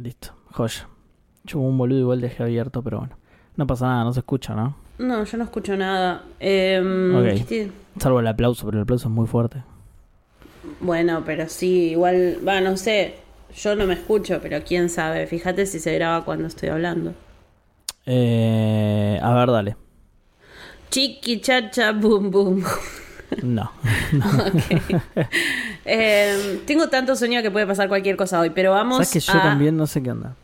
Listo, joya. Yo un boludo igual dejé abierto, pero bueno. No pasa nada, no se escucha, ¿no? No, yo no escucho nada. Em, Ok. ¿qué te- Salvo el aplauso, pero el aplauso es muy fuerte. Bueno, pero sí, igual, va, no sé. Yo no me escucho, pero quién sabe. Fíjate si se graba cuando estoy hablando. Eh, a ver, dale. Chiqui, chacha, boom, boom. No. Em, tengo tanto sueño que puede pasar cualquier cosa hoy, pero vamos ¿Sabes que yo a... también no sé qué onda?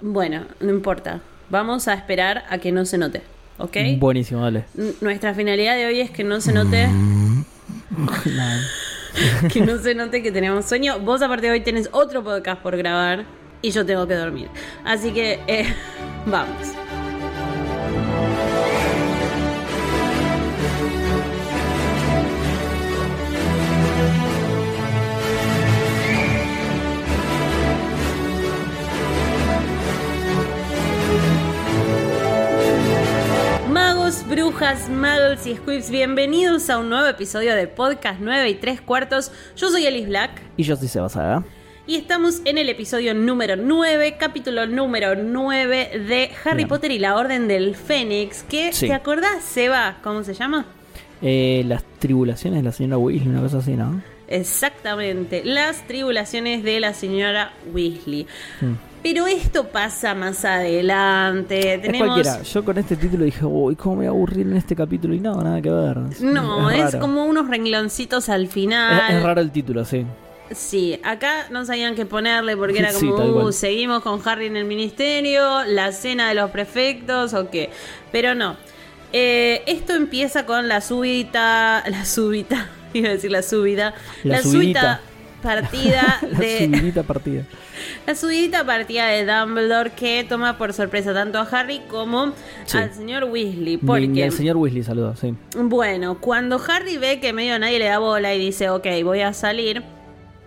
Bueno, no importa. Vamos a esperar a que no se note, ¿ok? Buenísimo, dale. N- Nuestra finalidad de hoy es que no se note que no se note que tenemos sueño. Vos aparte de hoy tenés otro podcast por grabar y yo tengo que dormir. Así que eh, vamos. Brujas, muggles y squibs, bienvenidos a un nuevo episodio de Podcast 9 y 3 cuartos. Yo soy Alice Black Y yo sí se Saga. y estamos en el episodio número 9, capítulo número 9 de Harry Bien. Potter y la Orden del Fénix. Que, Sí. ¿te acordás, Seba? ¿Cómo se llama? Eh, las tribulaciones de la señora Weasley, una cosa así, ¿no? Exactamente, las tribulaciones de la señora Weasley. Mm. Pero esto pasa más adelante. Es Tenemos... cualquiera. Yo con este título dije, uy, cómo me voy a aburrir en este capítulo. Y no, nada que ver. No, es, como unos rengloncitos al Es, final. es raro el título, sí. Sí, acá no sabían qué ponerle porque era Sí, como, cual. uh, seguimos con Harry en el ministerio, la cena de los prefectos o qué. Pero no. Eh, esto empieza con la súbita, la súbita, iba a decir la súbita, La la, súbita partida La de subidita partida. La subidita partida de Dumbledore que toma por sorpresa tanto a Harry como Sí. al señor Weasley. Porque ni el señor Weasley saluda, sí. bueno, cuando Harry ve que medio nadie le da bola y dice, ok, voy a salir,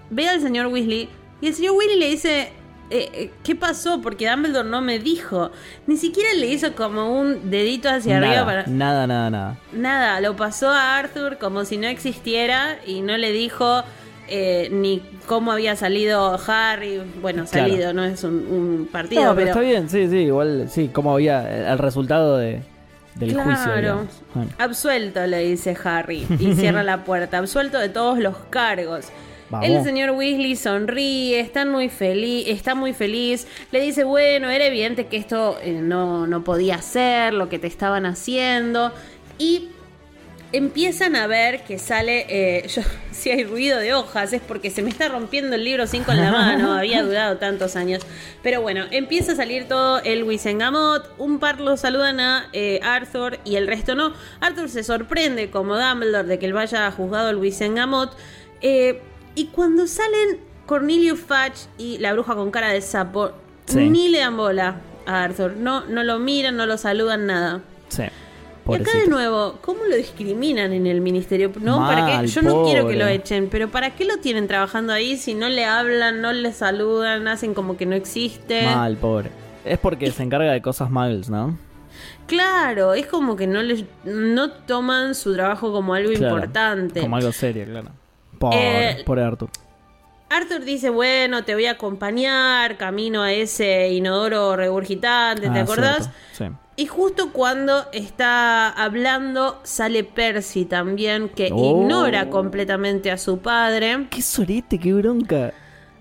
ve al señor Weasley y el señor Weasley le dice, eh, eh, ¿qué pasó? Porque Dumbledore no me dijo. Ni siquiera le hizo como un dedito hacia nada, arriba para... nada, nada, nada. Nada, lo pasó a Arthur como si no existiera y no le dijo eh, ni cómo había salido Harry. Bueno, Claro. salido, no es un, un partido, No, pero, pero... está bien, sí, sí, igual, sí, como había el resultado de, del Claro. juicio, Absuelto, le dice Harry y cierra la puerta. Absuelto de todos los cargos. Vamos. El señor Weasley sonríe, está muy feliz, está muy feliz. Le dice, bueno, era evidente que esto eh, no, no podía ser, lo que te estaban haciendo. Y empiezan a ver que sale, eh, yo, si hay ruido de hojas es porque se me está rompiendo el libro 5 en la mano, había durado tantos años. Pero bueno, empieza a salir todo el Wisengamot, un par lo saludan a eh, Arthur y el resto no. Arthur se sorprende como Dumbledore de que él vaya juzgado el Wisengamot. Eh, y cuando salen Cornelius Fudge y la bruja con cara de sapo, Sí. ni le dan bola a Arthur, no, no lo miran, no lo saludan, nada. sí. Y acá de nuevo, ¿cómo lo discriminan en el ministerio? No, ¿para qué? Yo no quiero que lo echen, pero ¿para qué lo tienen trabajando ahí si no le hablan, no le saludan, hacen como que no existe? Mal, pobre. Es porque se encarga de cosas muggles, ¿no? Claro, es como que no les no toman su trabajo como algo Claro, importante. Como algo serio, claro. Pobre, Eh, pobre Arthur. Arthur dice, bueno, te voy a acompañar, camino a ese inodoro regurgitante, ¿te Ah, acordás? cierto, Y justo cuando está hablando, sale Percy también, que Oh. ignora completamente a su padre. Qué sorete, qué bronca.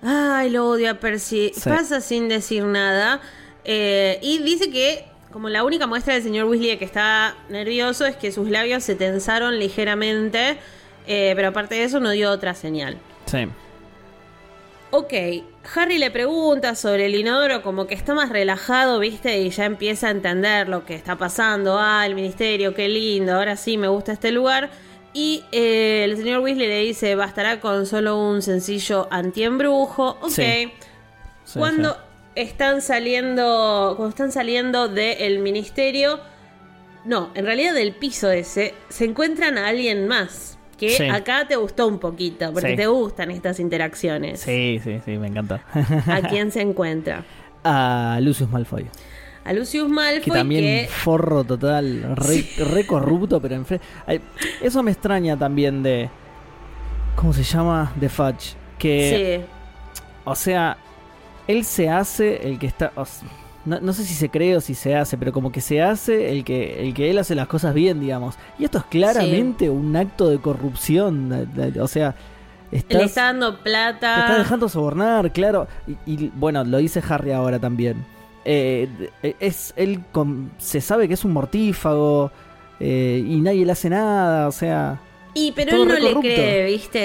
Ay, lo odia a Percy. Sí. Pasa sin decir nada. Eh, y dice que, como la única muestra del señor Weasley de que está nervioso es que sus labios se tensaron ligeramente. eh, pero aparte de eso, no dio otra señal. Sí. Ok, Harry le pregunta sobre el inodoro, como que está más relajado, ¿viste? Y ya empieza a entender lo que está pasando. Ah, el ministerio, qué lindo, ahora sí me gusta este lugar. Y eh, el señor Weasley le dice, bastará con solo un sencillo antiembrujo. Ok. Sí. Sí, cuando sí. están saliendo, cuando están saliendo del ministerio, no, en realidad del piso ese, se encuentran a alguien más. Que Sí. acá te gustó un poquito, porque Sí. te gustan estas interacciones. Sí, sí, sí, me encanta. ¿A quién se encuentra? A Lucius Malfoy. A Lucius Malfoy, Que también que... forro total, re, re corrupto, pero en fe- Ay, Eso me extraña también de. ¿Cómo se llama? De Fudge. Que, Sí, o sea, él se hace el que está. o no, no sé si se cree o si se hace, pero como que se hace el que, el que él hace las cosas bien, digamos. Y esto es claramente un acto de corrupción. o sea, Le estás, está dando plata. te está dejando sobornar, claro. Y, y, bueno, lo dice Harry ahora también. Eh, es él con- se sabe que es un mortífago eh, y nadie le hace nada, o sea. Y pero Todo él no le cree, ¿viste?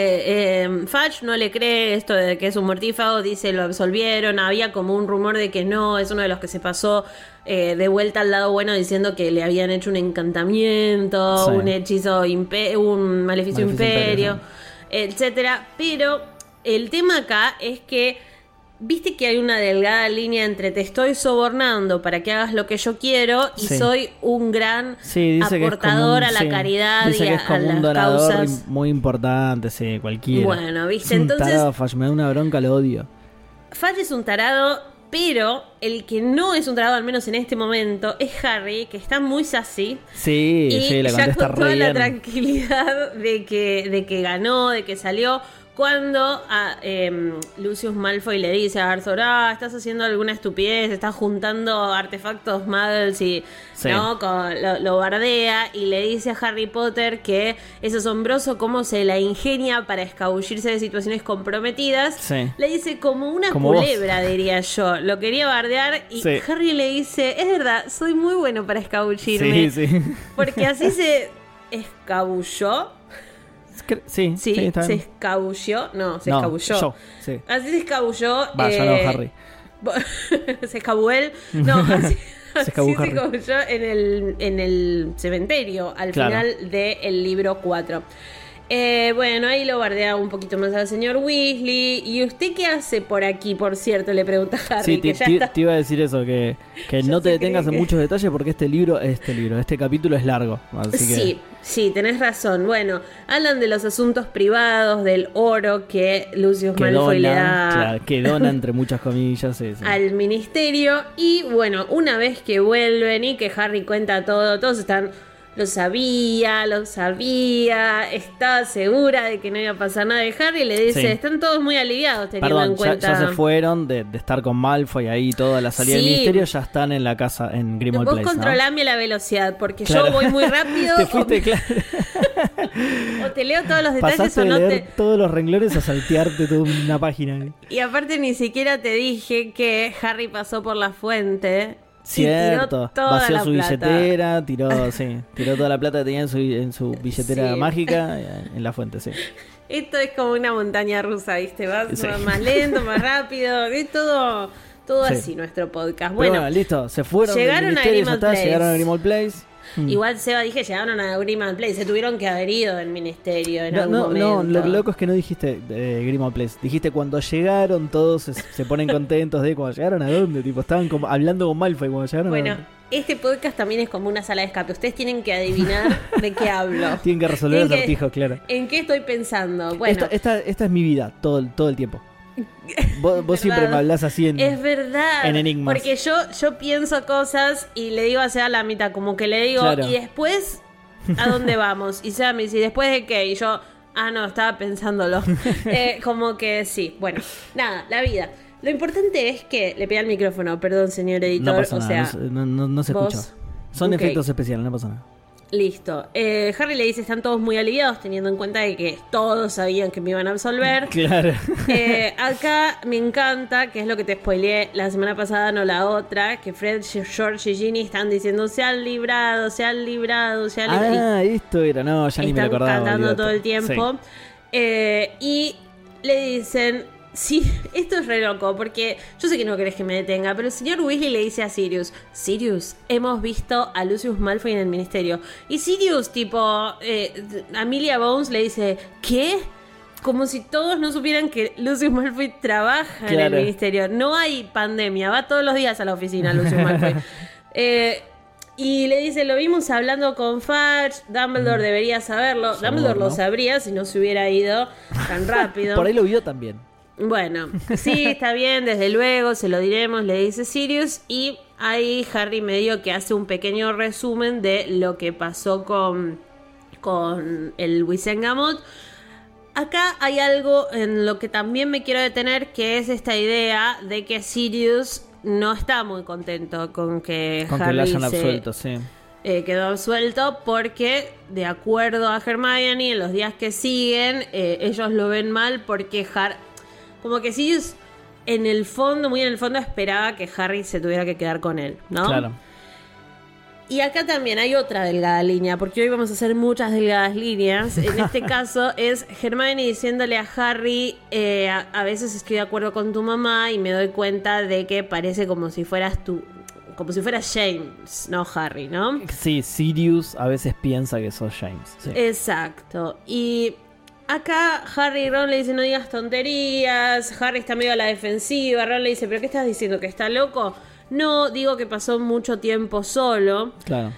Eh, Fudge no le cree esto de que es un mortífago, dice lo absolvieron, había como un rumor de que no, es uno de los que se pasó eh, de vuelta al lado bueno diciendo que le habían hecho un encantamiento, Sí. un hechizo, impe- un maleficio, Maleficio imperio, imperio, etcétera. Pero el tema acá es que Viste que hay una delgada línea entre te estoy sobornando para que hagas lo que yo quiero y Sí. soy un gran Sí, aportador a la sí, caridad dice y que a, es a como las un donador causas. muy importante, sí, cualquiera. Bueno, ¿viste? Es un Entonces- tarado, Fash, me da una bronca, lo odio. Fudge es un tarado, pero el que no es un tarado, al menos en este momento, es Harry, que está muy sassy. Sí, y sí, la ya con toda la tranquilidad de que, de que ganó, de que salió. Cuando a em, Lucius Malfoy le dice a Arthur, ah, estás haciendo alguna estupidez, estás juntando artefactos muggles y Sí. ¿no? Con- lo, lo bardea y le dice a Harry Potter que es asombroso cómo se la ingenia para escabullirse de situaciones comprometidas. Sí. Le dice como una Como vos. culebra, diría yo. Lo quería bardear y Sí. Harry le dice, es verdad, soy muy bueno para escabullirme. Sí, sí. Porque así se escabulló. Sí, Sí, se escabulló. No, se No, escabulló. yo, sí. Así se escabulló. Vaya, eh, no, Harry. se escabó él. No, así, se escabulló en el, en el cementerio al Claro. final del libro 4. Eh, bueno, ahí lo bardea un poquito más al señor Weasley. ¿Y usted qué hace por aquí, por cierto? Le pregunta Harry. Sí, que te, ya te- está. te iba a decir eso, que, que no te detengas en muchos detalles porque este libro, este libro, este capítulo es largo. Así que Sí, sí, tenés razón. Bueno, hablan de los asuntos privados, del oro que Lucius que Malfoy le da dona, claro, que dona entre muchas comillas. Al ministerio. Y bueno, una vez que vuelven y que Harry cuenta todo, todos están. Lo sabía, lo sabía, estaba segura de que no iba a pasar nada de Harry. Le dice: Sí. Están todos muy aliviados teniendo Perdón, en ya, cuenta. ya se fueron de, de estar con Malfoy ahí toda la salida Sí. del ministerio, ya están en la casa en Grimmauld Vos Place, ¿no? controlame la velocidad, porque Claro. yo voy muy rápido. Te o, fuiste, claro. o te leo todos los detalles Pasaste o de no leer te. todos los renglones a saltearte toda una página. Y aparte ni siquiera te dije que Harry pasó por la fuente. Cierto, tiró vació su plata. billetera, tiró, sí, tiró toda la plata que tenía en su, en su billetera Sí. mágica eh, en la fuente, sí. Esto es como una montaña rusa, ¿viste? Vas Sí. más lento, más rápido. Es todo, todo Sí. así nuestro podcast. Bueno, bueno, listo, se fueron del llegaron a ya Grimmauld está, Place. llegaron a Grimmauld Place. Mm. igual Seba dije, llegaron a Grimmauld Place. Se tuvieron que haber ido del ministerio en No, algún no, momento. no, lo loco es que no dijiste eh, Grimmauld Place. Dijiste cuando llegaron todos se, se ponen contentos de cuando llegaron a dónde, tipo, estaban como hablando con Malfoy cuando llegaron a Bueno, dónde. este podcast también es como una sala de escape. Ustedes tienen que adivinar de qué hablo. Tienen que resolver Tienen que- acertijos, claro. ¿En qué estoy pensando? Bueno, esta, esta, esta es mi vida, todo, el- todo el tiempo. Vos, vos siempre me hablas así en... Es verdad. en enigmas. Porque yo, yo pienso cosas y le digo a Seba la mitad, como que le digo, Claro. y después, ¿a dónde vamos? Y Seba me dice, ¿y después de qué? Y yo, ah, no, estaba pensándolo. Eh, como que sí. Bueno, nada, la vida. Lo importante es que le pida el micrófono, perdón, señor editor. No pasa o nada, sea, no, no- no se escucha. Son efectos especiales, no pasa nada. Listo. Eh, Harry le dice, están todos muy aliviados, teniendo en cuenta de que todos sabían que me iban a absolver. Claro. Eh, acá me encanta, que es lo que te spoileé la semana pasada, no la otra, que Fred, George y Ginny están diciendo se han librado, se han librado, se han librado. ah, esto era, no, ya ni me lo están acordaba. cantando olvídate. todo el tiempo. Sí. Eh, y le dicen, sí, esto es re loco, porque yo sé que no querés que me detenga, pero el señor Weasley le dice a Sirius, Sirius, hemos visto a Lucius Malfoy en el ministerio. Y Sirius, tipo, eh, Amelia Bones le dice, ¿qué? Como si todos no supieran que Lucius Malfoy trabaja en el ministerio. No hay pandemia, va todos los días a la oficina Lucius Malfoy. Eh, y le dice, lo vimos hablando con Fudge, Dumbledore debería saberlo. Dumbledore lo sabría si no se hubiera ido tan rápido. Por ahí lo vio también. Bueno, sí, está bien, desde luego, se lo diremos, le dice Sirius. Y ahí Harry medio que hace un pequeño resumen de lo que pasó con, con el Wisengamot. acá hay algo en lo que también me quiero detener, que es esta idea de que Sirius no está muy contento con que Con que Harry lo hayan se- absuelto, sí. eh, quedó absuelto porque, de acuerdo a Hermione, en los días que siguen, eh, ellos lo ven mal porque Har como que Sirius en el fondo, muy en el fondo, esperaba que Harry se tuviera que quedar con él, ¿no? Claro. Y acá también hay otra delgada línea, porque hoy vamos a hacer muchas delgadas líneas. En este caso es Hermione diciéndole a Harry, eh, a, a veces estoy de acuerdo con tu mamá y me doy cuenta de que parece como si fueras tú, como si fueras James, no Harry, ¿no? Sí, Sirius a veces piensa que sos James. sí. Exacto. Y acá Harry y Ron le dicen no digas tonterías. Harry está medio a la defensiva. Ron le dice, ¿pero qué estás diciendo? ¿Que está loco? No, digo que pasó mucho tiempo solo. Claro.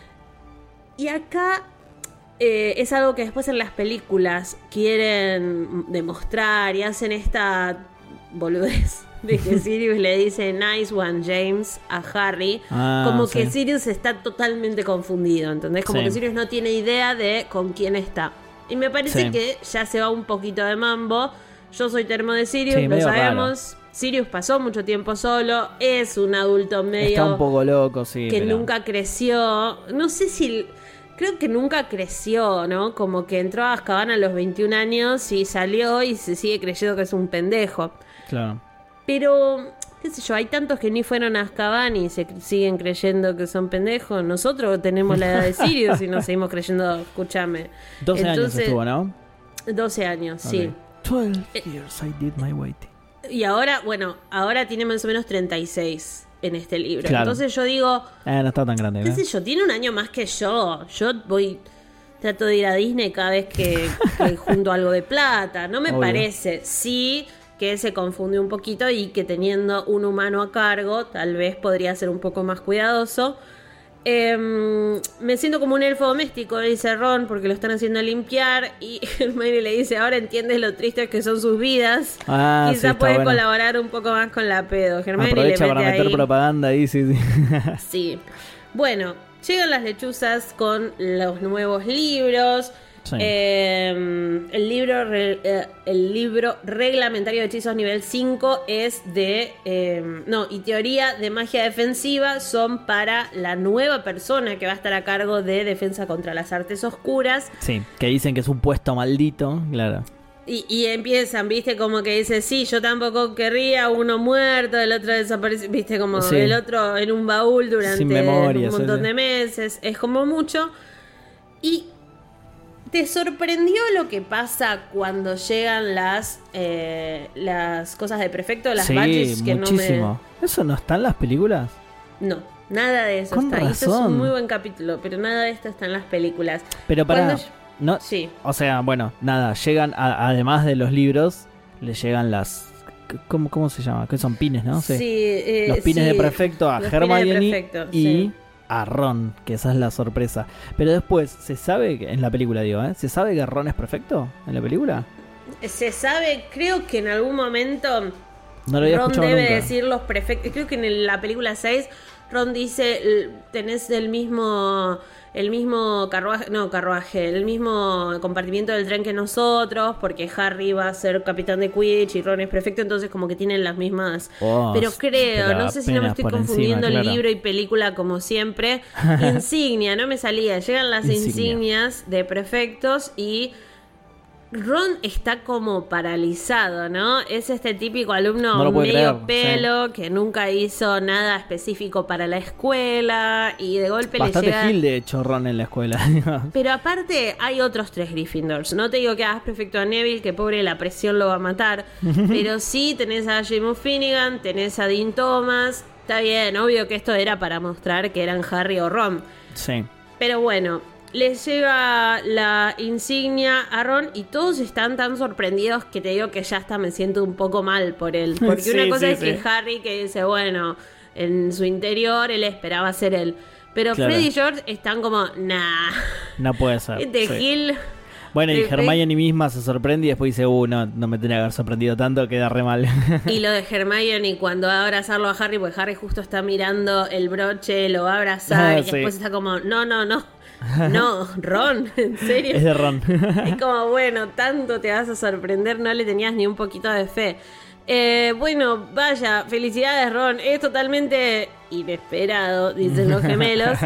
Y acá eh, es algo que después en las películas quieren demostrar y hacen esta boludez de que Sirius le dice nice one James a Harry, Ah, como sí. que Sirius está totalmente confundido, ¿entendés? Como Sí. que Sirius no tiene idea de con quién está. Y me parece Sí. que ya se va un poquito de mambo. Yo soy termo de Sirius, Sí, lo sabemos. Sirius pasó mucho tiempo solo, es un adulto medio Está un poco loco, sí. que pero- nunca creció. No sé si. Creo que nunca creció, ¿no? Como que entró a Azkaban a los 21 años y salió y se sigue creyendo que es un pendejo. Claro. Pero, qué sé yo, hay tantos que ni fueron a Azkaban y se siguen creyendo que son pendejos. Nosotros tenemos la edad de Sirius y nos seguimos creyendo, escúchame. 12 años Entonces, estuvo, ¿no? 12 años, sí. Ok. 12 years I did my waiting. Y ahora, bueno, ahora tiene más o menos 36 en este libro. Claro. Entonces yo digo, Eh, no está tan grande, qué ¿no? sé yo, tiene un año más que yo. Yo voy, trato de ir a Disney cada vez que, que junto algo de plata. No me Obvio. parece. Sí que se confunde un poquito y que teniendo un humano a cargo, tal vez podría ser un poco más cuidadoso. Em, me siento como un elfo doméstico, dice Ron, porque lo están haciendo limpiar. Y Hermione le dice: Ahora entiendes lo tristes que son sus vidas. Ah, Quizá puede bueno. colaborar un poco más con la pedo. Hermione Aprovecha le para mete meter ahí- propaganda ahí, sí, sí. Sí. Bueno, llegan las lechuzas con los nuevos libros. Sí. Eh, el, libro eh, el libro reglamentario de hechizos nivel 5 es de... eh, no, y teoría de magia defensiva son para la nueva persona que va a estar a cargo de defensa contra las artes oscuras. Sí, que dicen que es un puesto maldito, claro. Y, y empiezan, viste, como que dice, sí, yo tampoco querría uno muerto, el otro desaparecido, viste, como Sí. el otro en un baúl durante memoria, un sí, montón sí. de meses, es como mucho. Y ¿te sorprendió lo que pasa cuando llegan las eh, las cosas de prefecto, las sí, badges que muchísimo. ¿Eso no está en las películas? no me... No, nada de eso Con está. Y eso es un razón. muy buen capítulo, pero nada de esto está en las películas. Pero para... No, Sí. O sea, bueno, nada, llegan, a- además de los libros, le llegan las... ¿Cómo, cómo se llama? Que son pines, ¿no? Sí, eh, los pines sí, de prefecto a Hermione y sí. A Ron, que esa es la sorpresa. Pero después, ¿se sabe, que- en la película digo, ¿eh? ¿Se sabe que Ron es perfecto en la película? Se sabe, creo que en algún momento No lo había Ron debe nunca. decir los prefectos. Creo que en la película 6 Ron dice tenés el mismo el mismo carruaje, no carruaje, el mismo compartimiento del tren que nosotros, porque Harry va a ser capitán de Quidditch y Ron es prefecto, entonces como que tienen las mismas. Oh, pero creo, pero no sé si no me estoy confundiendo encima, claro. libro y película como siempre. Insignia, no me salía. Llegan las Insignia. insignias de prefectos y Ron está como paralizado, ¿no? Es este típico alumno No medio creer, pelo que nunca hizo nada específico para la escuela y de golpe Bastante le llega... gil, de hecho, Ron en la escuela. Pero aparte hay otros tres Gryffindors. No te digo que hagas perfecto a Neville, que pobre la presión lo va a matar. pero sí tenés a Jim Finnegan, tenés a Dean Thomas. Está bien, obvio que esto era para mostrar que eran Harry o Ron. sí. Pero bueno, les llega la insignia a Ron y todos están tan sorprendidos que te digo que ya hasta me siento un poco mal por él. Porque Sí, una cosa sí, es que. Harry que dice, bueno, en su interior él esperaba ser él. Pero Claro. Freddy y George están como, nah, No puede ser. este. Gil... Bueno, y. Hermione misma se sorprende y después dice, uh, no, no me tenía que haber sorprendido tanto, queda re mal. Y lo de Hermione cuando va a abrazarlo a Harry, porque Harry justo está mirando el broche, lo va a abrazar Ah, y después está como, no, no, no, no, Ron, ¿en serio? es de Ron. Es como, bueno, tanto te vas a sorprender, no le tenías ni un poquito de fe. Eh, bueno, vaya, felicidades Ron, es totalmente inesperado, dicen los gemelos.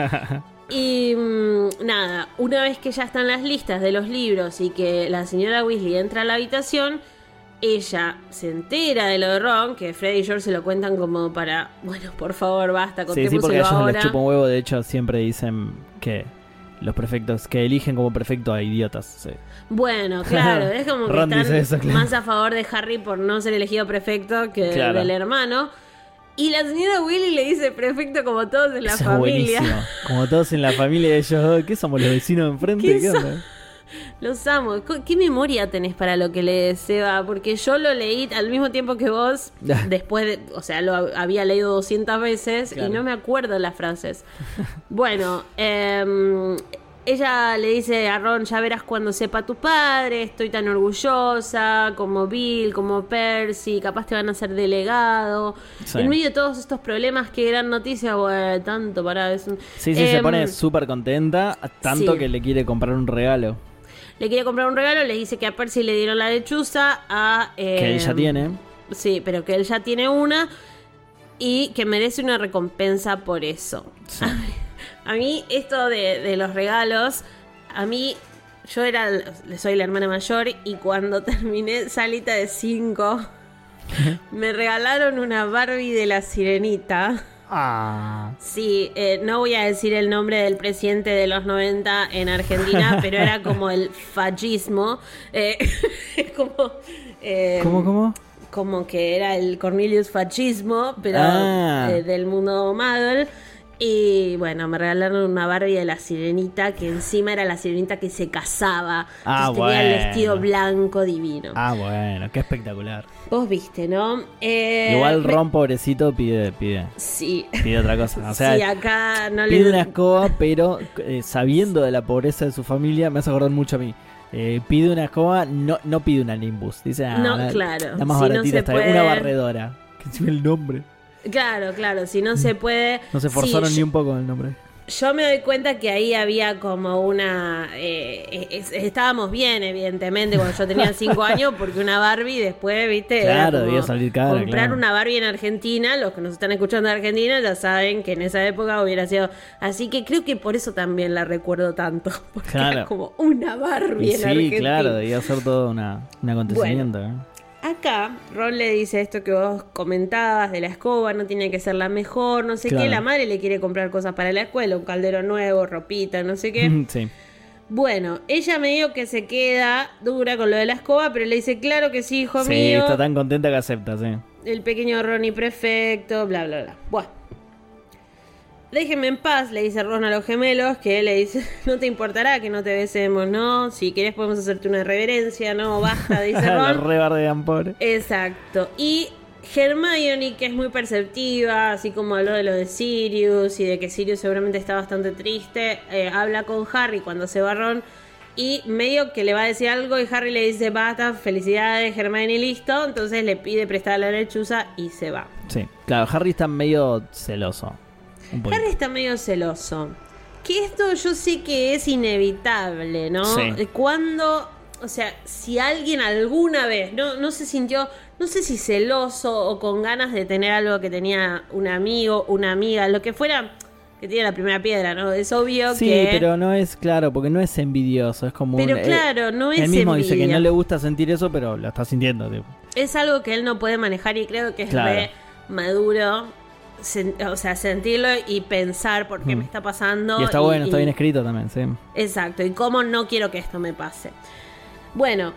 Y mm, nada, una vez que ya están las listas de los libros y que la señora Weasley entra a la habitación, ella se entera de lo de Ron, que Fred y George se lo cuentan como para, bueno, por favor, basta, sí, sí, porque a ellos ahora. les chupa un huevo, de hecho siempre dicen que los prefectos, que eligen como prefecto a idiotas. sí. Bueno, claro, es como que están dice eso, claro. más a favor de Harry por no ser elegido prefecto que Claro. del hermano. Y la señora Willy le dice prefecto como todos en la Eso familia. Como todos en la familia, ellos, ¿qué somos los vecinos de enfrente? ¿Qué ¿Qué onda? Los amo. ¿Qué memoria tenés para lo que lees, Seba? Porque yo lo leí al mismo tiempo que vos, después de, o sea, lo hab- había leído 200 veces Claro. y no me acuerdo las frases. Bueno, em, ella le dice a Ron, ya verás cuando sepa tu padre, estoy tan orgullosa, como Bill, como Percy, capaz te van a ser delegado. Sí. En medio de todos estos problemas, qué gran noticia, bueno, tanto para eso. Sí, sí, se Em, pone súper contenta, tanto sí. que le quiere comprar un regalo Le quiere comprar un regalo, le dice que a Percy le dieron la lechuza, a... que él eh, ya tiene. Sí, pero que él ya tiene una y que merece una recompensa por eso. Sí. A mí esto de, de los regalos, a mí yo era, soy la hermana mayor y cuando terminé salita de 5, me regalaron una Barbie de la sirenita. Ah. Sí, eh, no voy a decir el nombre del presidente de los 90 en Argentina, pero era como el fascismo. Eh, como... eh, ¿Cómo, cómo? como que era el Cornelius fascismo, pero Ah. eh, del mundo Muggle. Y bueno, me regalaron una Barbie de la sirenita, que encima era la sirenita que se casaba. Ah, Entonces tenía el vestido blanco divino. Ah, bueno, qué espectacular. Vos viste, ¿no? Eh, Igual Ron, pobrecito, pide, pide, Sí. pide otra cosa. O sea, sí, acá no pide le... una escoba, pero eh, sabiendo de la pobreza de su familia, me hace acordar mucho a mí. Eh, pide una escoba, no, no pide una Nimbus. Dice, ah, No, la, claro. la más Si no baratita está puede- Una barredora. Que encima el nombre. Claro, claro, si no se puede... No se Sí, esforzaron ni yo- un poco el nombre. Yo me doy cuenta que ahí había como una... eh, es- estábamos bien, evidentemente, cuando yo tenía cinco años, porque una Barbie después, viste... era Claro, debía salir cara, Comprar claro. una Barbie en Argentina, los que nos están escuchando de Argentina ya saben que en esa época hubiera sido... Así que creo que por eso también la recuerdo tanto, porque era Claro. como una Barbie Y en sí, Argentina. claro, debía ser todo una, un acontecimiento. ¿eh? Acá Ron le dice esto que vos comentabas de la escoba, no tiene que ser la mejor, no sé Claro. qué. La madre le quiere comprar cosas para la escuela, un caldero nuevo, ropita, no sé qué. sí. bueno, ella me dijo que se queda dura con lo de la escoba, pero le dice, claro que sí, hijo Sí, mío. está tan contenta que acepta, sí. El pequeño Ronnie prefecto, bla, bla, bla. Bueno. Déjenme en paz, le dice Ron a los gemelos, que le dice, no te importará que no te besemos, ¿no? Si querés podemos hacerte una reverencia, ¿no? Basta, dice Ron. re bardean, pobre. Exacto. Y Hermione, que es muy perceptiva, así como habló de lo de Sirius y de que Sirius seguramente está bastante triste, eh, habla con Harry cuando se va Ron y medio que le va a decir algo y Harry le dice basta, felicidades Hermione, listo. Entonces le pide prestar la lechuza y se va. Sí, claro, Harry está medio celoso. Harry está medio celoso. Que esto yo sé que es inevitable, ¿no? Sí. Eh, Cuando, o sea, si alguien alguna vez no, no se sintió, no sé si celoso o con ganas de tener algo que tenía un amigo, una amiga, lo que fuera, que tiene la primera piedra, ¿no? Es obvio Sí, que... pero no es claro, porque no es envidioso, es como Pero un, eh, claro, no es Él mismo dice que no le gusta sentir eso, pero lo está sintiendo. tipo. es algo que él no puede manejar y creo que es Claro. re maduro. O sea, sentirlo y pensar por qué Mm. me está pasando. y está bueno, y- está bien escrito también, sí. Exacto, y cómo no quiero que esto me pase. Bueno,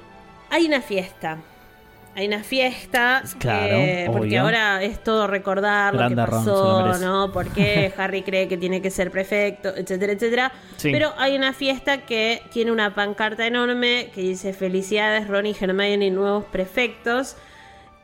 hay una fiesta. Hay una fiesta, Claro, eh, porque ahora es todo recordar Grande lo que Ron, pasó, merece. ¿no? Por qué Harry cree que tiene que ser prefecto, etcétera, etcétera. Sí. Pero hay una fiesta que tiene una pancarta enorme que dice felicidades Ron y Hermione nuevos prefectos.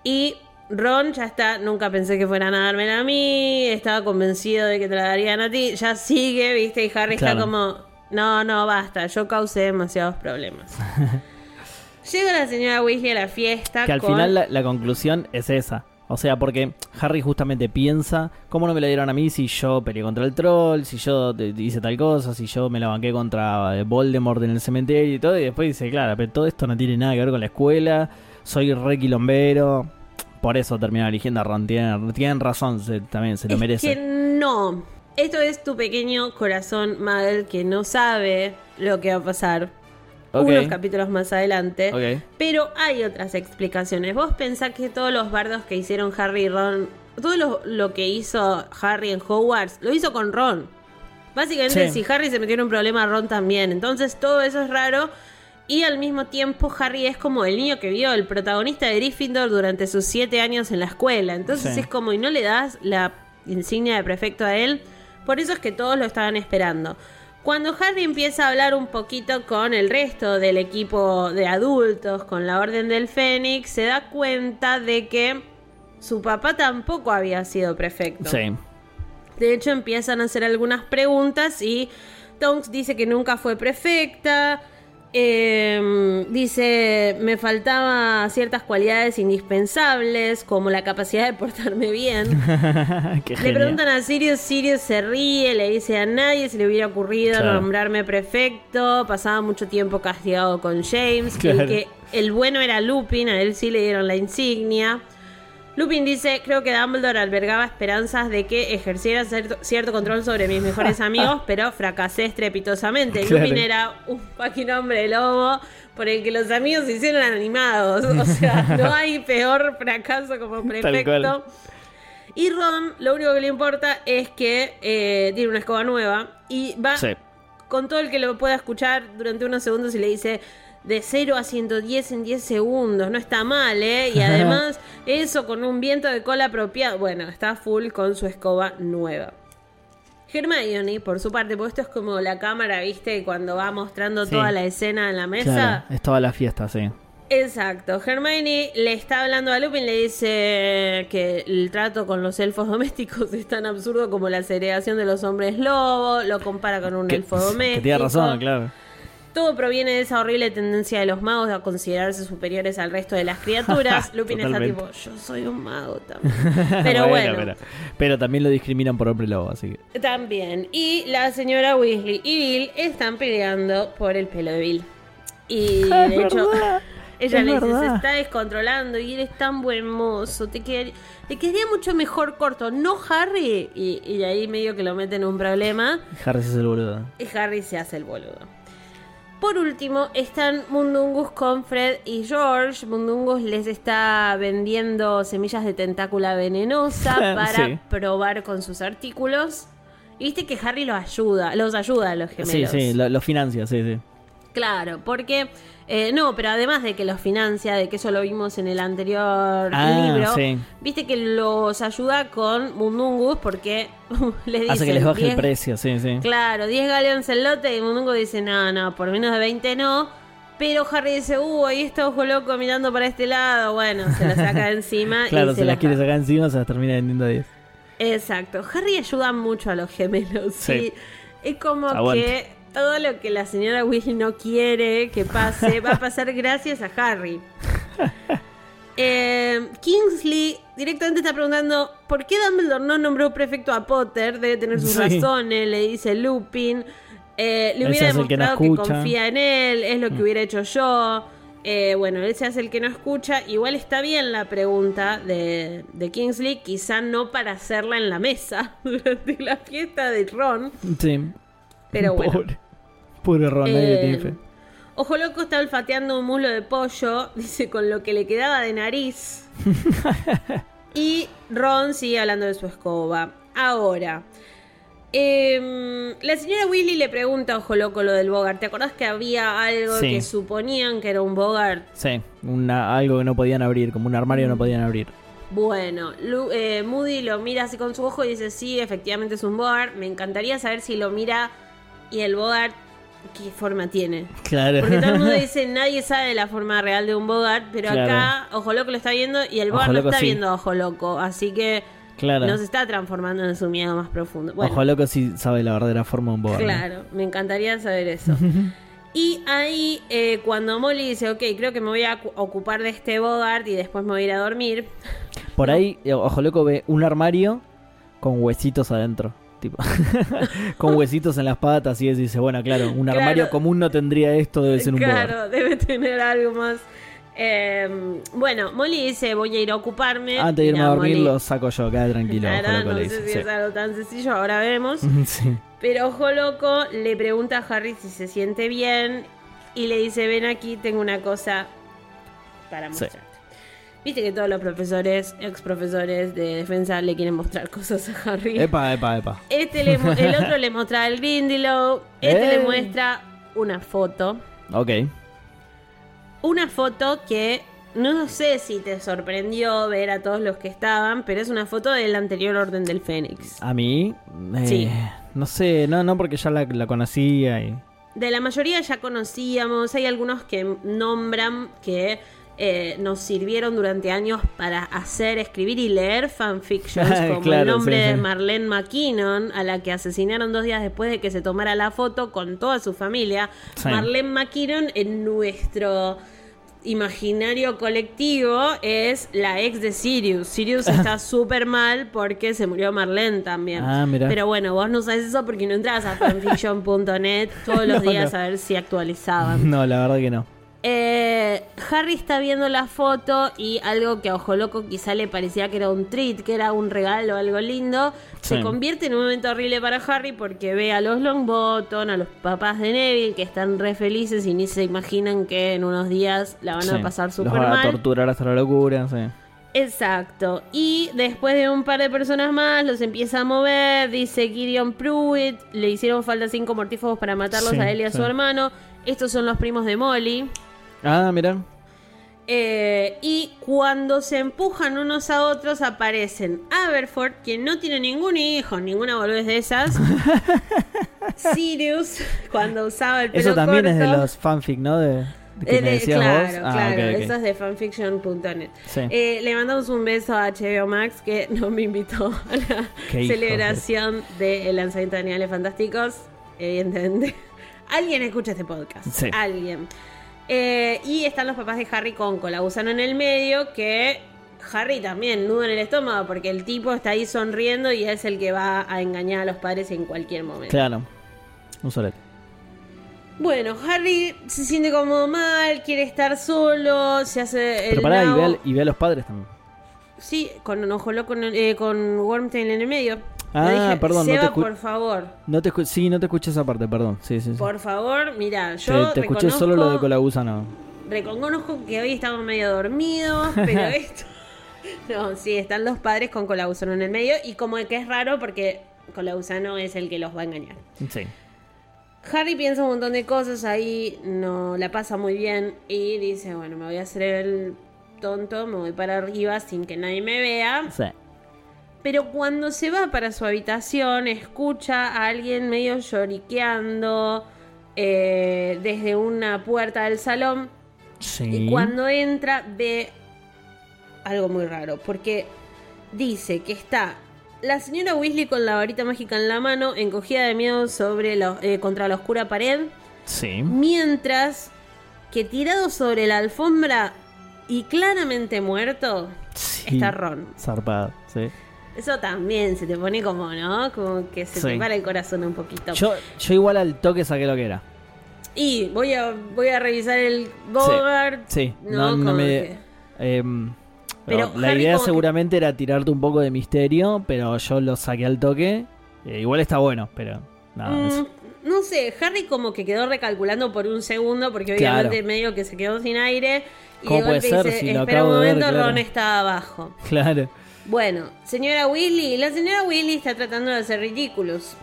Y Ron ya está, nunca pensé que fueran a dármela a mí, estaba convencido de que te la darían a ti, ya sigue, viste, y Harry está como, No, no, basta. Yo causé demasiados problemas. Llega la señora Weasley a la fiesta. Que al con- final la, la conclusión es esa. O sea, porque Harry justamente piensa, ¿cómo no me la dieron a mí si yo peleé contra el troll, si yo hice tal cosa, si yo me la banqué contra eh, Voldemort en el cementerio y todo? Y después dice, claro, pero todo esto no tiene nada que ver con la escuela, soy re quilombero. Por eso termina eligiendo a Ron. Tienen, tienen razón, se- también se lo es merece. que no. Esto es tu pequeño corazón, Magel, que no sabe lo que va a pasar unos capítulos más adelante. Pero hay otras explicaciones. Vos pensás que todos los bardos que hicieron Harry y Ron, todo lo, lo que hizo Harry en Hogwarts, lo hizo con Ron. Básicamente, Sí. si Harry se metió en un problema, Ron también. Entonces, todo eso es raro. Y al mismo tiempo, Harry es como el niño que vio, el protagonista de Gryffindor durante sus siete años en la escuela. Entonces, Sí. es como, y no le das la insignia de prefecto a él. Por eso es que todos lo estaban esperando. Cuando Harry empieza a hablar un poquito con el resto del equipo de adultos, con la Orden del Fénix, se da cuenta de que su papá tampoco había sido prefecto. Sí. De hecho, empiezan a hacer algunas preguntas y Tonks dice que nunca fue prefecta. Eh, dice, me faltaba ciertas cualidades indispensables, como la capacidad de portarme bien. Le preguntan a Sirius, Sirius se ríe, le dice a nadie se le hubiera ocurrido Claro. nombrarme prefecto, pasaba mucho tiempo castigado con James, Claro. que el bueno era Lupin, a él sí le dieron la insignia. Lupin dice, creo que Dumbledore albergaba esperanzas de que ejerciera cierto, cierto control sobre mis mejores amigos, pero fracasé estrepitosamente. Claro. Lupin era un fucking hombre lobo por el que los amigos se hicieron animados. O sea, no hay peor fracaso como prefecto. Y Ron, lo único que le importa es que eh, tiene una escoba nueva y va Sí. con todo el que lo pueda escuchar durante unos segundos y le dice de 0 a 110 en 10 segundos. No está mal, ¿eh? Y además, eso con un viento de cola apropiado. Bueno, está full con su escoba nueva. Hermione, por su parte, porque esto es como la cámara, ¿viste? Cuando va mostrando Sí. toda la escena en la mesa. Claro, es toda la fiesta, sí. Exacto. Hermione le está hablando a Lupin, le dice que el trato con los elfos domésticos es tan absurdo como la segregación de los hombres lobo, lo compara con un Que, elfo que doméstico. tiene razón, claro. Todo proviene de esa horrible tendencia de los magos a considerarse superiores al resto de las criaturas. Lupin está tipo, yo soy un mago también. Pero bueno, Pero, pero también lo discriminan por hombre lobo, así que. también. Y la señora Weasley y Bill están peleando por el pelo de Bill. Y de hecho, ella es le dice, se está descontrolando y eres tan buen mozo, te quedaría, te quedaría mucho mejor corto, ¿no, Harry? Y, y ahí medio que lo meten en un problema. Harry se hace el boludo. Y Harry se hace el boludo. Por último, están Mundungus con Fred y George. Mundungus les está vendiendo semillas de tentácula venenosa para Sí. probar con sus artículos. Y viste que Harry los ayuda, los ayuda a los Sí, gemelos. sí, lo, lo financia, sí, sí. Claro, porque eh, no, pero además de que los financia, de que eso lo vimos en el anterior Ah, libro, sí. viste que los ayuda con Mundungus porque les dice Hace que les baje el precio, sí, sí. Claro, 10 galeones el lote y Mundungo dice, no, no, por menos de 20 no. Pero Harry dice, uh, ahí está ojo loco mirando para este lado. Bueno, se la saca de encima Claro, y se se las las quiere sacar encima, se las termina vendiendo a 10. Exacto. Harry ayuda mucho a los gemelos. Sí. Sí. Es como Aguante. que todo lo que la señora Weasley no quiere que pase va a pasar gracias a Harry. Eh, Kingsley directamente está preguntando por qué Dumbledore no nombró prefecto a Potter. Debe tener sus Sí. razones, le dice Lupin. Eh, le hubiera que no demostrado que, confía en él, es Mm. lo que hubiera hecho yo. Eh, bueno, él se hace el que no escucha. Igual está bien la pregunta de, de Kingsley, quizá no para hacerla en la mesa durante la fiesta de Ron. Sí. Pero bueno. Pobre. Pobre Ron, nadie le Eh, tiene fe. Ojo Loco está olfateando un muslo de pollo, dice con lo que le quedaba de nariz. y Ron sigue hablando de su escoba. Ahora, em, la señora Weasley le pregunta a Ojo Loco lo del Bogart. ¿Te acordás que había algo Sí. que suponían que era un Bogart? Sí, una, algo que no podían abrir, como un armario Mm. que no podían abrir. Bueno, Lu- eh, Moody lo mira así con su ojo y dice, sí, efectivamente es un Bogart. Me encantaría saber si lo mira y el Bogart, ¿qué forma tiene? Claro. Porque todo el mundo dice, nadie sabe la forma real de un Bogart, pero Claro. acá Ojo Loco lo está viendo y el Bogart no está sí. viendo a Ojo Loco. Así que Claro. no se está transformando en su miedo más profundo. Bueno, Ojo loco si sabe la verdadera forma de un Bogart. ¿no? claro, me encantaría saber eso. Y ahí, eh, cuando Molly dice, ok, creo que me voy a cu- ocupar de este Bogart y después me voy a ir a dormir. Por ahí, eh, Ojo Loco ve un armario con huesitos adentro. Tipo, con huesitos en las patas y eso, y dice, bueno, claro, un Claro. armario común no tendría esto, debe ser un claro, debe tener algo más. Eh, bueno, Molly dice, voy a ir a ocuparme. Antes de irme a dormir Molly, lo saco yo, queda tranquilo. Claro, no sé si es algo tan sencillo, ahora vemos. Sí. Pero Ojo Loco le pregunta a Harry si se siente bien y le dice, ven aquí, tengo una cosa para Sí. Viste que todos los profesores, ex profesores de defensa le quieren mostrar cosas a Harry. Epa, epa, epa. Este le el otro le muestra el Grindylow, este Eh. le muestra una foto. Ok. Una foto que no sé si te sorprendió ver a todos los que estaban, pero es una foto del anterior Orden del Fénix. A mí, eh, Sí. no sé, no, no porque ya la, la conocía y... De la mayoría ya conocíamos, hay algunos que nombran que eh, nos sirvieron durante años para hacer, escribir y leer fanfictions, como Claro, el nombre sí, de Marlene McKinnon, a la que asesinaron dos días después de que se tomara la foto con toda su familia. Sí. Marlene McKinnon en nuestro imaginario colectivo es la ex de Sirius. Sirius está súper mal porque se murió Marlene también. Ah, mira. Pero bueno, vos no sabes eso porque no entras a fanfiction.net todos los No, días no. a ver si actualizaban. No, la verdad que no. Eh, Harry está viendo la foto y algo que a Ojo Loco quizá le parecía que era un treat, que era un regalo, algo lindo, se convierte en un momento horrible para Harry porque ve a los Longbottom, a los papás de Neville que están re felices y ni se imaginan que en unos días la van Sí. a pasar Los súper van a mal. torturar hasta la locura, sí. Exacto. Y después de un par de personas más, los empieza a mover. Dice Gideon Pruitt. Le hicieron falta cinco mortífagos para matarlos Sí, a él y a su hermano. Estos son los primos de Molly. Ah, mira. Eh, y cuando se empujan unos a otros, aparecen Aberford, quien no tiene ningún hijo, ninguna boludez de esas. Sirius, cuando usaba el pelo Eso también es de los fanfic, ¿no? De, de que Eh, me de- decías claro, vos. Ah, claro, eso es de fanfiction.net. Sí. Eh, le mandamos un beso a HBO Max que no me invitó a la de- celebración del lanzamiento de Animales Fantásticos, evidentemente. Alguien escucha este podcast. Sí. Alguien. Eh, y están los papás de Harry con la gusano en el medio que Harry también nudo en el estómago porque el tipo está ahí sonriendo y es el que va a engañar a los padres en cualquier momento. Claro. Un solete. Bueno, Harry se siente como mal, quiere estar solo, se hace el Pero pará, y ve, al- y ve a los padres también. Sí, con un ojo loco, eh, con Wormtail en el medio. Ah, dije, perdón, no te Seba, por favor, No te sí, no te escuché esa parte, perdón. Sí, sí, sí. por favor, mira, te, yo te escuché solo lo de Colagusano. Reconozco que hoy estamos medio dormidos, pero esto... No, sí, están los padres con Colagusano en el medio y como que es raro porque Colagusano es el que los va a engañar. Sí. Harry piensa un montón de cosas ahí, no la pasa muy bien y dice, bueno, me voy a hacer el tonto, me voy para arriba sin que nadie me vea. Sí. Pero cuando se va para su habitación, escucha a alguien medio lloriqueando eh, desde una puerta del salón. Sí. Y cuando entra, ve algo muy raro. Porque dice que está la señora Weasley con la varita mágica en la mano, encogida de miedo sobre la- eh, contra la oscura pared. Sí. Mientras que tirado sobre la alfombra y claramente muerto, Sí. está Ron. Zarpado, sí. Eso también se te pone como, ¿no? Como que se te Sí. para el corazón un poquito. Yo, yo igual al toque saqué lo que era. Y voy a, voy a revisar el Bogart. Sí, No, no, no me. que- em, Pero la Harry idea que- seguramente era tirarte un poco de misterio, pero yo lo saqué al toque. Eh, igual está bueno, pero nada. Mm, eso. no sé, Harry como que quedó recalculando por un segundo porque Claro. obviamente medio que se quedó sin aire. Y ¿Cómo de puede ser dice, si lo espera acabo un de ver, momento, claro. Ron está abajo. Claro. Bueno, señora Weasley, la señora Weasley está tratando de hacer ridículos.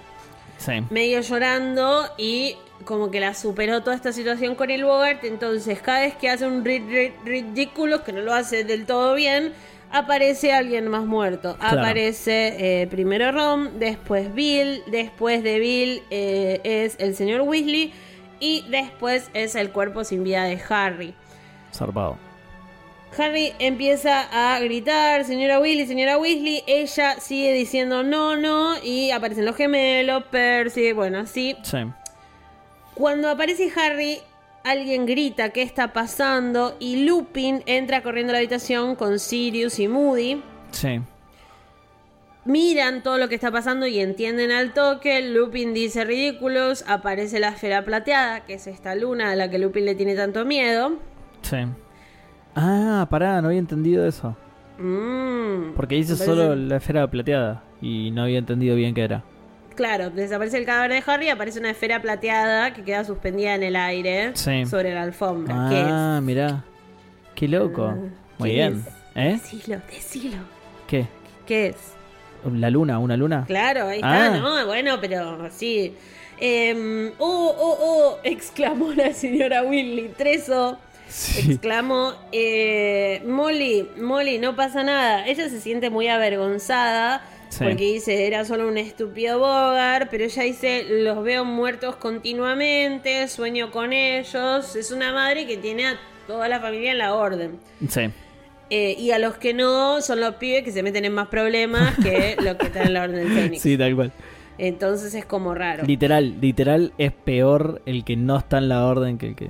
Sí. medio llorando y como que la superó toda esta situación con el Bogart. Entonces, cada vez que hace un ri- ri- ridículo, que no lo hace del todo bien, aparece alguien más muerto. Claro. Aparece eh, primero Ron, después Bill, después de Bill eh, es el señor Weasley y después es el cuerpo sin vida de Harry. Zarpado. Harry empieza a gritar, señora Weasley, señora Weasley. Ella sigue diciendo no, no. Y aparecen los gemelos, Percy, bueno, así. Sí. Cuando aparece Harry, alguien grita qué está pasando. Y Lupin entra corriendo a la habitación con Sirius y Moody. Sí. Miran todo lo que está pasando y entienden al toque. Lupin dice ridículos. Aparece la esfera plateada, que es esta luna a la que Lupin le tiene tanto miedo. Sí. Ah, pará, no había entendido eso. Mm, Porque dice me parece- solo la esfera plateada y no había entendido bien qué era. Claro, desaparece el cadáver de Harry, aparece una esfera plateada que queda suspendida en el aire Sí. sobre la alfombra. ¿Qué Ah, mirá. Qué loco. Ah, Muy ¿qué bien. ¿Eh? es? Decilo, decilo. ¿Qué? ¿Qué es? ¿La luna? ¿Una luna? Claro, ahí está, Ah. ¿no? Bueno, pero sí. Em, oh, oh, oh, exclamó la señora Willy. Treso. Sí. exclamó eh, Molly, Molly, no pasa nada. Ella se siente muy avergonzada Sí. porque dice era solo un estúpido Bogart, pero ella dice los veo muertos continuamente, sueño con ellos. Es una madre que tiene a toda la familia en la orden. Sí. Eh, y a los que no son los pibes que se meten en más problemas que los que están en la orden del Fénix. Sí, tal cual. Entonces es como raro. Literal, literal es peor el que no está en la orden que el que...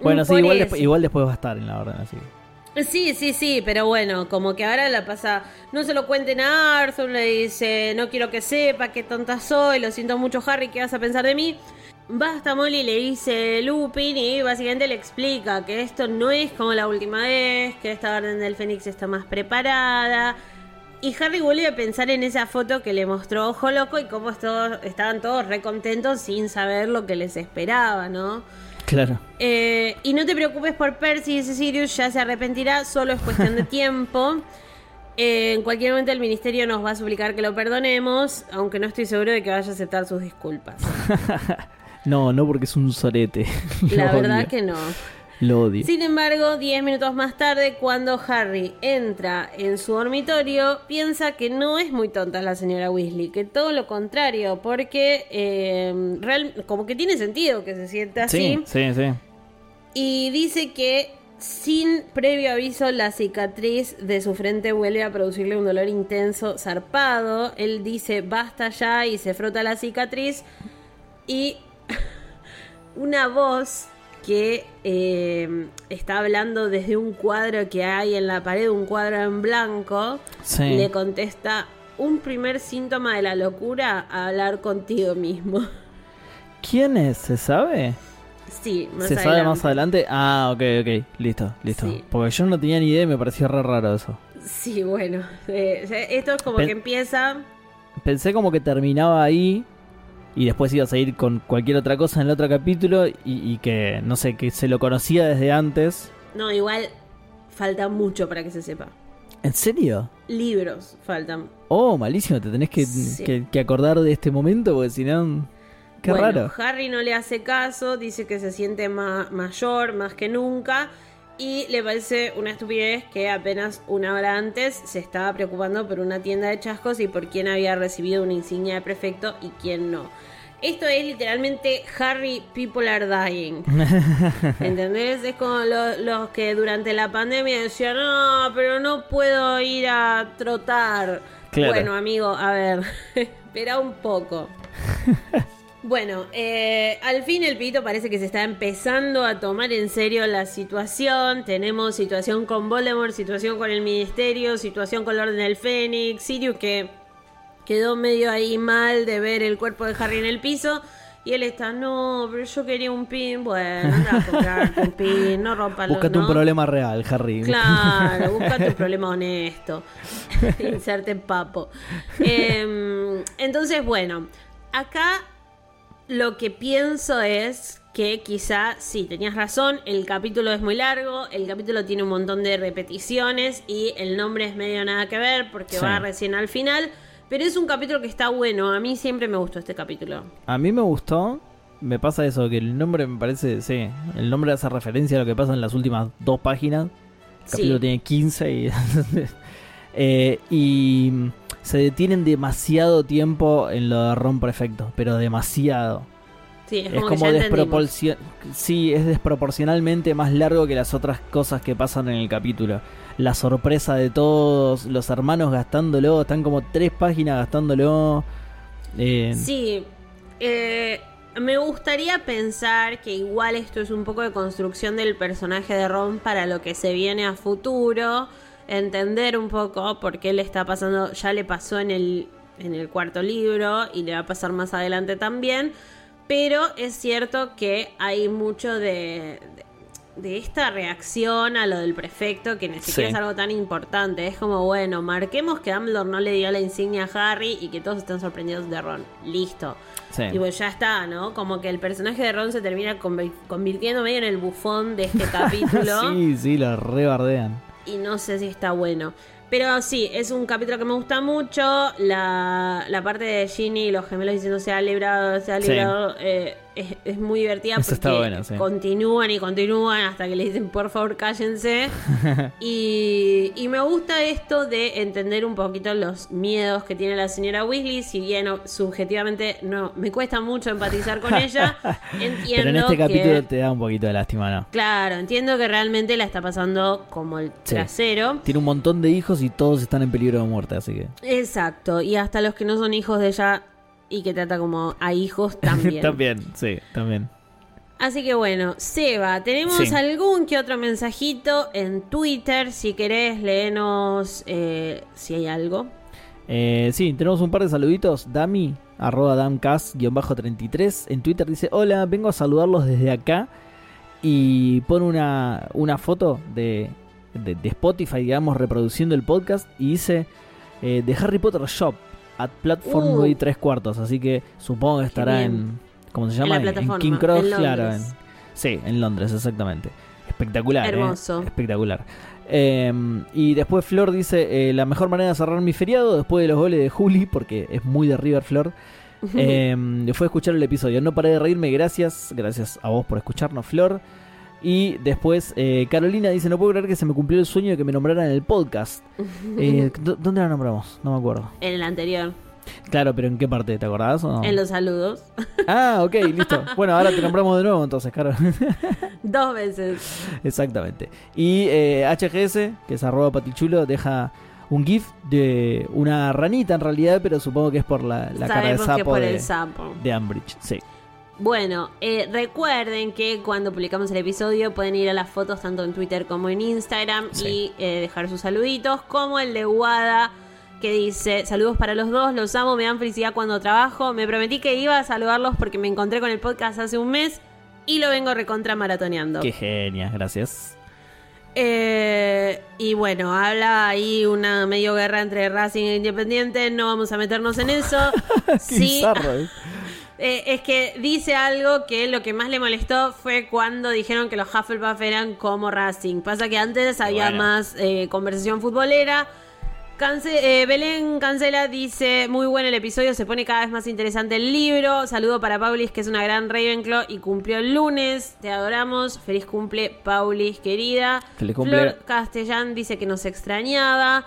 Bueno, sí, igual, igual después va a estar en la orden, así. Sí, sí, sí, pero bueno, como que ahora la pasa, no se lo cuenten a Arthur, le dice, no quiero que sepa qué tonta soy, lo siento mucho Harry, ¿qué vas a pensar de mí? Basta Molly, le dice Lupin y básicamente le explica que esto no es como la última vez, que esta orden del Fénix está más preparada. Y Harry vuelve a pensar en esa foto que le mostró Ojo Loco y cómo todos, estaban todos recontentos sin saber lo que les esperaba, ¿no? Claro. Eh, y no te preocupes por Percy, dice Sirius, ya se arrepentirá, solo es cuestión de tiempo. Eh, en cualquier momento el ministerio nos va a suplicar que lo perdonemos, aunque no estoy seguro de que vaya a aceptar sus disculpas. No, no porque es un sorete. La verdad que no. Lo odio. Sin embargo, 10 minutos más tarde, cuando Harry entra en su dormitorio, piensa que no es muy tonta la señora Weasley, que todo lo contrario, porque eh, real- como que tiene sentido que se sienta así. Sí, sí, sí. Y dice que sin previo aviso la cicatriz de su frente vuelve a producirle un dolor intenso, zarpado. Él dice basta ya y se frota la cicatriz. Y una voz que eh, está hablando desde un cuadro que hay en la pared, un cuadro en blanco, Sí. le contesta, un primer síntoma de la locura, hablar contigo mismo. ¿Quién es? ¿Se sabe? Sí, más ¿Se sabe más adelante? Ah, ok, ok. Listo, listo. Sí. Porque yo no tenía ni idea y me pareció re raro eso. Sí, bueno. eh, esto es como Pen- que empieza. Pensé como que terminaba ahí y después iba a seguir con cualquier otra cosa en el otro capítulo y, y que, no sé, que se lo conocía desde antes. No, igual falta mucho para que se sepa. ¿En serio? Libros faltan. Oh, malísimo, te tenés que, Sí. que- que acordar de este momento porque si no... Qué Bueno, raro. Harry no le hace caso, dice que se siente ma- mayor más que nunca. Y le parece una estupidez que apenas una hora antes se estaba preocupando por una tienda de chascos y por quién había recibido una insignia de prefecto y quién no. Esto es literalmente Harry People are dying. ¿Entendés? Es como lo- los que durante la pandemia decían, no, pero no puedo ir a trotar. Claro. Bueno, amigo, a ver, espera un poco. Bueno, eh, al fin el pito parece que se está empezando a tomar en serio la situación. Tenemos situación con Voldemort, situación con el Ministerio, situación con la Orden del Fénix, Sirius que quedó medio ahí mal de ver el cuerpo de Harry en el piso. Y él está, no, pero yo quería un pin. Bueno, anda a un pin, no rompas Búscate un problema real, Harry. Claro, buscate un problema honesto. Inserte en papo. Em, entonces, bueno, acá lo que pienso es que quizá, sí, tenías razón, el capítulo es muy largo, el capítulo tiene un montón de repeticiones y el nombre es medio nada que ver porque Sí. va recién al final, pero es un capítulo que está bueno, a mí siempre me gustó este capítulo. A mí me gustó. Me pasa eso, que el nombre me parece, sí, el nombre hace referencia a lo que pasa en las últimas dos páginas. El Sí. capítulo tiene 15 y... eh, y se detienen demasiado tiempo en lo de Ron Prefecto, pero demasiado. Sí, es Es como, como, entendimos. desproporcio- Sí, es desproporcionalmente más largo que las otras cosas que pasan en el capítulo. La sorpresa de todos, los hermanos gastándolo, están como tres páginas gastándolo. Eh, Sí, eh, me gustaría pensar que igual esto es un poco de construcción del personaje de Ron para lo que se viene a futuro, entender un poco por qué le está pasando, ya le pasó en el, en el cuarto libro y le va a pasar más adelante también, pero es cierto que hay mucho de... de- de esta reacción a lo del prefecto, que ni siquiera Sí. es algo tan importante, es como, bueno, marquemos que Dumbledore no le dio la insignia a Harry y que todos están sorprendidos de Ron. Listo. sí. Y pues ya está, ¿no? Como que el personaje de Ron se termina convi- convirtiendo medio en el bufón de este capítulo. sí, sí, lo rebardean. Y no sé si está bueno. Pero sí, es un capítulo que me gusta mucho. La, la parte de Ginny y los gemelos diciendo se ha librado, se ha Sí. librado. eh, es, es muy divertida Eso porque está bueno, sí. continúan y continúan hasta que le dicen por favor cállense. y, y me gusta esto de entender un poquito los miedos que tiene la señora Weasley. Si bien subjetivamente no me cuesta mucho empatizar con ella, entiendo Pero en este que- capítulo te da un poquito de lástima, ¿no? Claro, entiendo que realmente la está pasando como el Sí. trasero. Tiene un montón de hijos y todos están en peligro de muerte, así que. Exacto, y hasta los que no son hijos de ella y que trata como a hijos también. también, sí, también. Así que bueno, Seba, tenemos Sí. algún que otro mensajito en Twitter. Si querés, léenos eh, si hay algo. Eh, sí, tenemos un par de saluditos. Dami, arroba damcast-33. En Twitter dice: Hola, vengo a saludarlos desde acá. Y pone una, una foto de, de, de Spotify, digamos, reproduciendo el podcast. Y dice: eh, De Harry Potter Shop, at Platform Uh. 9 y 3 cuartos. Así que supongo que estará en. ¿Cómo se En llama? la plataforma, King Cross, en claro. En- sí, en Londres, exactamente. Espectacular. ¿eh? Hermoso. Espectacular. Eh, y después Flor dice, eh, la mejor manera de cerrar mi feriado después de los goles de Juli, porque es muy de River Flor, eh, fue escuchar el episodio. No paré de reírme, gracias, gracias a vos por escucharnos Flor. Y después eh, Carolina dice, no puedo creer que se me cumplió el sueño de que me nombraran en el podcast. Eh, ¿dó- ¿Dónde la nombramos? No me acuerdo. En el anterior, Claro, pero ¿en qué parte? ¿Te acordás o no? en los saludos. Ah, ok, listo. Bueno, ahora te nombramos de nuevo entonces, Caro. Dos veces. Exactamente. Y eh, HGS, que es arroba patichulo, deja un GIF de una ranita en realidad, pero supongo que es por la, la cara de Sabemos que sapo por de, el sapo. de Ambridge. Sí. Bueno, eh, recuerden que cuando publicamos el episodio pueden ir a las fotos tanto en Twitter como en Instagram Sí. y eh, dejar sus saluditos, como el de Wada que dice, saludos para los dos, los amo, me dan felicidad cuando trabajo, me prometí que iba a saludarlos porque me encontré con el podcast hace un mes y lo vengo recontra maratoneando. Qué genia, gracias. Eh, y bueno, habla ahí una medio guerra entre Racing e Independiente, no vamos a meternos en eso. Qué Sí, bizarro, ¿eh? Eh, es que dice algo que lo que más le molestó fue cuando dijeron que los Hufflepuff eran como Racing. Pasa que antes había Bueno. más eh, conversación futbolera. Cance- eh, Belén Cancela dice, muy bueno el episodio, se pone cada vez más interesante el libro. Saludo para Paulis, que es una gran Ravenclaw y cumplió el lunes. Te adoramos. Feliz cumple, Paulis, querida. Feliz cumple. Flor Castellán dice que nos extrañaba.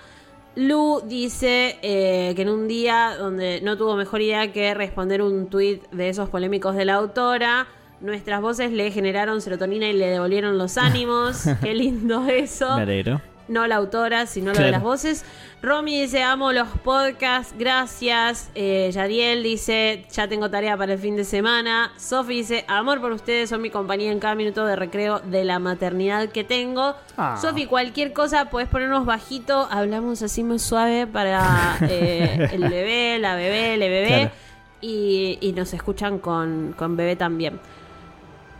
Lu dice eh, que en un día donde no tuvo mejor idea que responder un tuit de esos polémicos de la autora, nuestras voces le generaron serotonina y le devolvieron los ánimos. Qué lindo eso. Me alegro. No la autora, sino lo Claro. de las voces. Romy dice, amo los podcasts, gracias. Eh, Yadiel dice, ya tengo tarea para el fin de semana. Sofi dice, amor por ustedes, son mi compañía en cada minuto de recreo de la maternidad que tengo. Ah. Sofi, cualquier cosa, puedes ponernos bajito, hablamos así muy suave para eh, el bebé, la bebé, el bebé. Claro. Y, y nos escuchan con, con bebé también.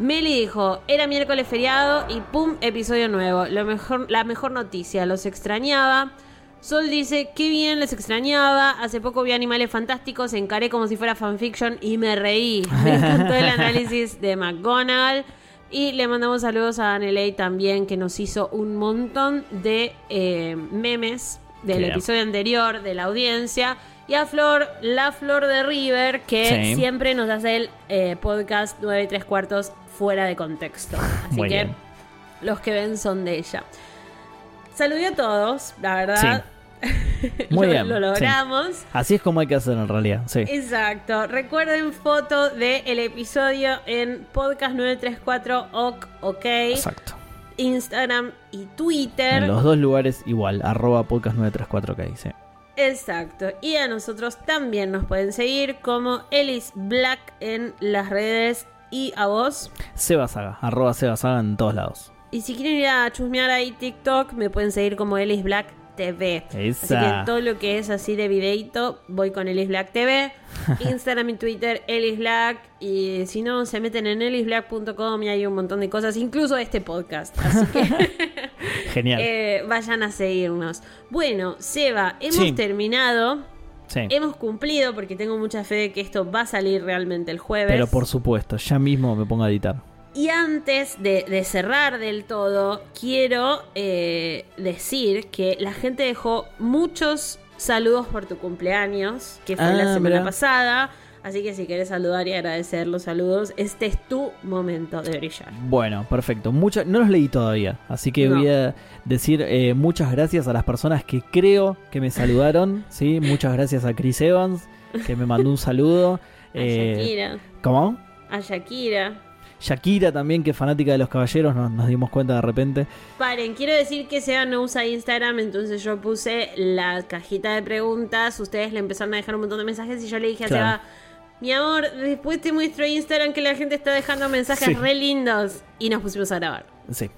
Meli dijo, era miércoles feriado y pum, episodio nuevo. Lo mejor, la mejor noticia, los extrañaba. Sol dice, qué bien, les extrañaba. Hace poco vi Animales Fantásticos, encaré como si fuera fanfiction y me reí. Me encantó el análisis de McGonagall. Y le mandamos saludos a Aneley también, que nos hizo un montón de eh, memes del episodio anterior, de la audiencia. Y a Flor, la Flor de River, que Sí. siempre nos hace el eh, podcast 9 y 3 cuartos fuera de contexto. Así Muy que bien. los que ven son de ella. Saludé a todos, la verdad. Muy lo, bien, lo sí. logramos. Así es como hay que hacer en realidad, sí. Exacto. Recuerden foto del episodio en podcast 934 ok, ok, Exacto. Instagram y Twitter. En los dos lugares igual, arroba podcast 934 que dice. Exacto. Y a nosotros también nos pueden seguir como Ellis Black en las redes y a vos. Sebasaga, arroba Sebasaga en todos lados. Y si quieren ir a chusmear ahí TikTok, me pueden seguir como Ellis Black TV. Así que todo lo que es así de videito, voy con Ellis Black TV. Instagram y Twitter, Ellis Black. Y si no, se meten en ellisblack.com y hay un montón de cosas, incluso este podcast. Así que Genial. eh, vayan a seguirnos. Bueno, Seba, hemos Sí. terminado. Sí. Hemos cumplido porque tengo mucha fe de que esto va a salir realmente el jueves. Pero por supuesto, ya mismo me pongo a editar. Y antes de, de cerrar del todo, quiero eh, decir que la gente dejó muchos saludos por tu cumpleaños, que fue la Ah, semana mirá. pasada. Así que si querés saludar y agradecer los saludos, este es tu momento de brillar. Bueno, perfecto. Mucha- no los leí todavía, así que No. voy a decir eh, muchas gracias a las personas que creo que me saludaron. ¿sí? Muchas gracias a Chris Evans, que me mandó un saludo. A Eh, Shakira. ¿Cómo? A Shakira. Shakira también, que es fanática de los caballeros, nos, nos dimos cuenta de repente. Paren, quiero decir que Seba no usa Instagram, entonces yo puse la cajita de preguntas, ustedes le empezaron a dejar un montón de mensajes y yo le dije a Claro. Seba, mi amor, después te muestro Instagram que la gente está dejando mensajes Sí. re lindos y nos pusimos a grabar. Sí.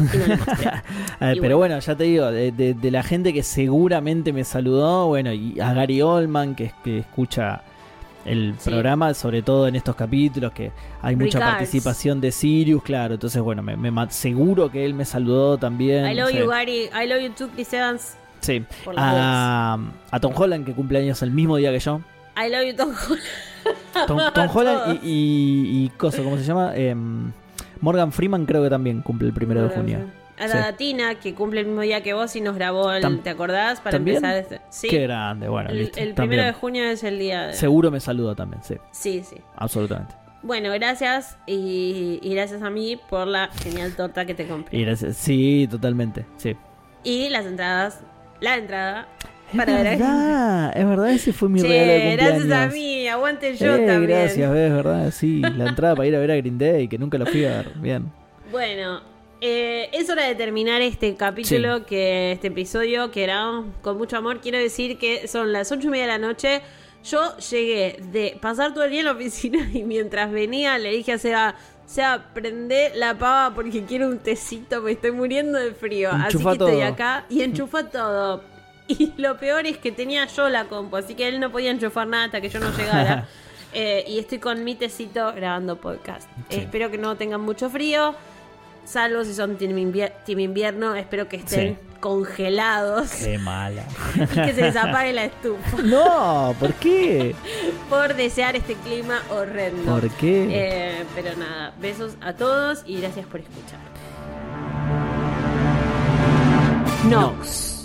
No Y pero bueno, ya te digo, de, de- de la gente que seguramente me saludó, bueno, y a Gary Oldman, que, que escucha el Sí. programa, sobre todo en estos capítulos, que hay mucha participación de Sirius, claro. Entonces, bueno, me, seguro que él me saludó también. I love sí. you, Gary. I love you too, Chris Evans. Sí. A, a Tom Holland, que cumple años el mismo día que yo. I love you, Tom Holland. Tom, Tom Holland y, y, y cosa, ¿cómo se llama? Em, Morgan Freeman creo que también cumple el primero de junio. A Sí. la Tina, que cumple el mismo día que vos y nos grabó, el, Tam- ¿te acordás? Para ¿también? empezar este. Sí. Qué grande, bueno, el, listo. el primero de junio es el día de... Seguro me saluda también, sí, Sí, sí. absolutamente. Bueno, gracias y, y gracias a mí por la genial torta que te compré. Y gracias- sí, totalmente, sí. Y las entradas, la entrada Es para ver a- verdad, es verdad, ese fue mi Che, regalo de cumpleaños. gracias a mí, aguante yo Eh, también. Gracias, ves, verdad, sí, la entrada para ir a ver a Green Day, que nunca lo fui a ver, bien. Bueno, eh, es hora de terminar este capítulo, que este episodio que grabamos con mucho amor. Quiero decir que son las ocho y media de la noche. Yo llegué de pasar todo el día en la oficina y mientras venía le dije a Seba, Seba, prende la pava porque quiero un tecito, me estoy muriendo de frío. Enchufa así que estoy acá y enchufa todo. Y lo peor es que tenía yo la compu, así que él no podía enchufar nada hasta que yo no llegara. Eh, y estoy con mi tecito grabando podcast. Sí. Espero que no tengan mucho frío. Salvo si son team, invier- team invierno, espero que estén Sí. congelados Qué mala. y que se les apague la estufa No, ¿por qué? por desear este clima horrendo. ¿Por qué? Eh, pero nada, besos a todos y gracias por escuchar. Nox.